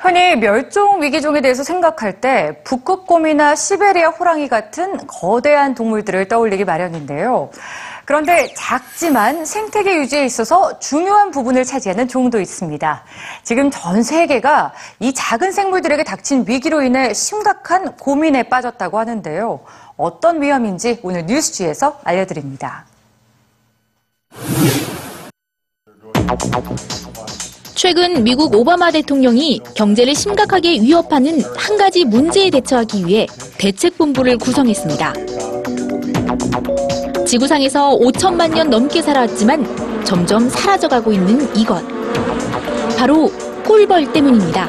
흔히 멸종 위기종에 대해서 생각할 때 북극곰이나 시베리아 호랑이 같은 거대한 동물들을 떠올리기 마련인데요. 그런데 작지만 생태계 유지에 있어서 중요한 부분을 차지하는 종도 있습니다. 지금 전 세계가 이 작은 생물들에게 닥친 위기로 인해 심각한 고민에 빠졌다고 하는데요. 어떤 위험인지 오늘 뉴스지에서 알려드립니다. 최근 미국 오바마 대통령이 경제를 심각하게 위협하는 한 가지 문제에 대처하기 위해 대책본부를 구성했습니다. 지구상에서 5천만 년 넘게 살아왔지만 점점 사라져가고 있는 이것. 바로 꿀벌 때문입니다.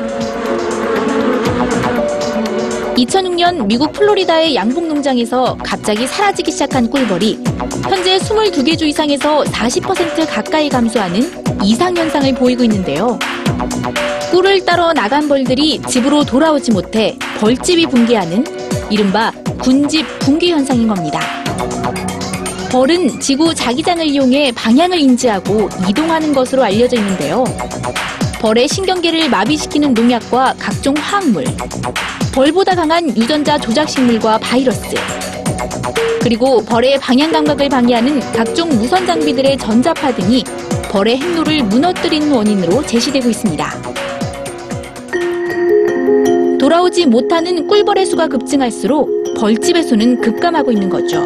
2006년 미국 플로리다의 양봉 농장에서 갑자기 사라지기 시작한 꿀벌이 현재 22개 주 이상에서 40% 가까이 감소하는 이상현상을 보이고 있는데요. 꿀을 따러 나간 벌들이 집으로 돌아오지 못해 벌집이 붕괴하는 이른바 군집 붕괴 현상인 겁니다. 벌은 지구 자기장을 이용해 방향을 인지하고 이동하는 것으로 알려져 있는데요. 벌의 신경계를 마비시키는 농약과 각종 화학물, 벌보다 강한 유전자 조작 식물과 바이러스, 그리고 벌의 방향 감각을 방해하는 각종 무선 장비들의 전자파 등이 벌의 행로를 무너뜨리는 원인으로 제시되고 있습니다. 돌아오지 못하는 꿀벌의 수가 급증할수록 벌집의 수는 급감하고 있는 거죠.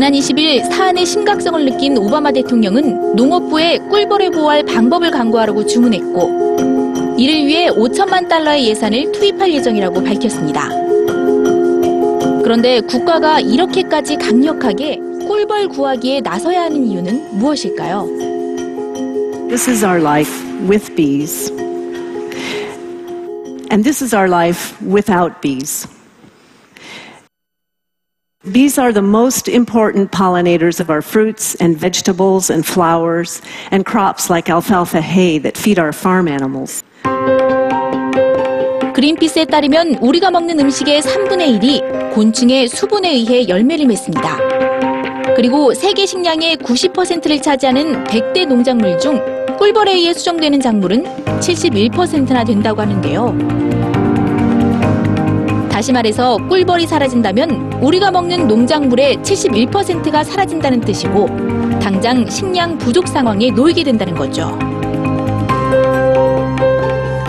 지난 20일 사안의 심각성을 느낀 오바마 대통령은 농업부에 꿀벌을 보호할 방법을 강구하라고 주문했고 이를 위해 5천만 달러의 예산을 투입할 예정이라고 밝혔습니다. 그런데 국가가 이렇게까지 강력하게 꿀벌 구하기에 나서야 하는 이유는 무엇일까요? This is our life with bees. And this is our life without bees. Bees are the most important pollinators of our fruits and vegetables and flowers and crops like alfalfa hay that feed our farm animals. 그린피스에 따르면 우리가 먹는 음식의 3분의 1이 곤충의 수분에 의해 열매를 맺습니다. 그리고 세계 식량의 90%를 차지하는 100대 농작물 중 꿀벌에 의해 수정되는 작물은 71%나 된다고 하는데요. 다시 말해서 꿀벌이 사라진다면 우리가 먹는 농작물의 71%가 사라진다는 뜻이고 당장 식량 부족 상황에 놓이게 된다는 거죠.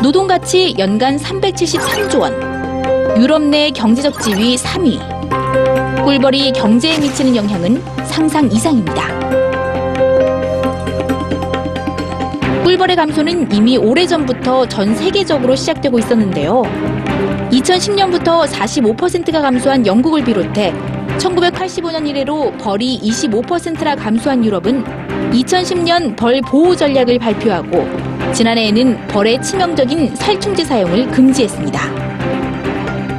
노동가치 연간 373조 원, 유럽 내 경제적 지위 3위, 꿀벌이 경제에 미치는 영향은 상상 이상입니다. 꿀벌의 감소는 이미 오래전부터 전 세계적으로 시작되고 있었는데요. 2010년부터 45%가 감소한 영국을 비롯해 1985년 이래로 벌이 25%나 감소한 유럽은 2010년 벌 보호 전략을 발표하고 지난해에는 벌의 치명적인 살충제 사용을 금지했습니다.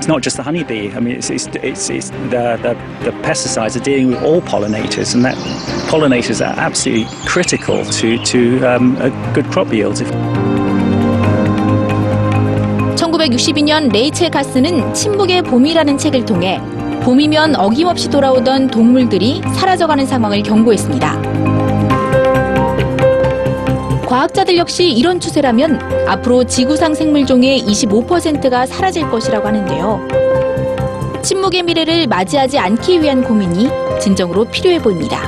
It's not just the honeybee. I mean, it's, it's, it's, it's the, the, the pesticides are dealing with all pollinators, and that pollinators are absolutely critical to, to um, a good crop yield. 1962년 레이첼 카스는 침묵의 봄이라는 책을 통해 봄이면 어김없이 돌아오던 동물들이 사라져가는 상황을 경고했습니다. 과학자들 역시 이런 추세라면 앞으로 지구상 생물종의 25%가 사라질 것이라고 하는데요. 침묵의 미래를 맞이하지 않기 위한 고민이 진정으로 필요해 보입니다.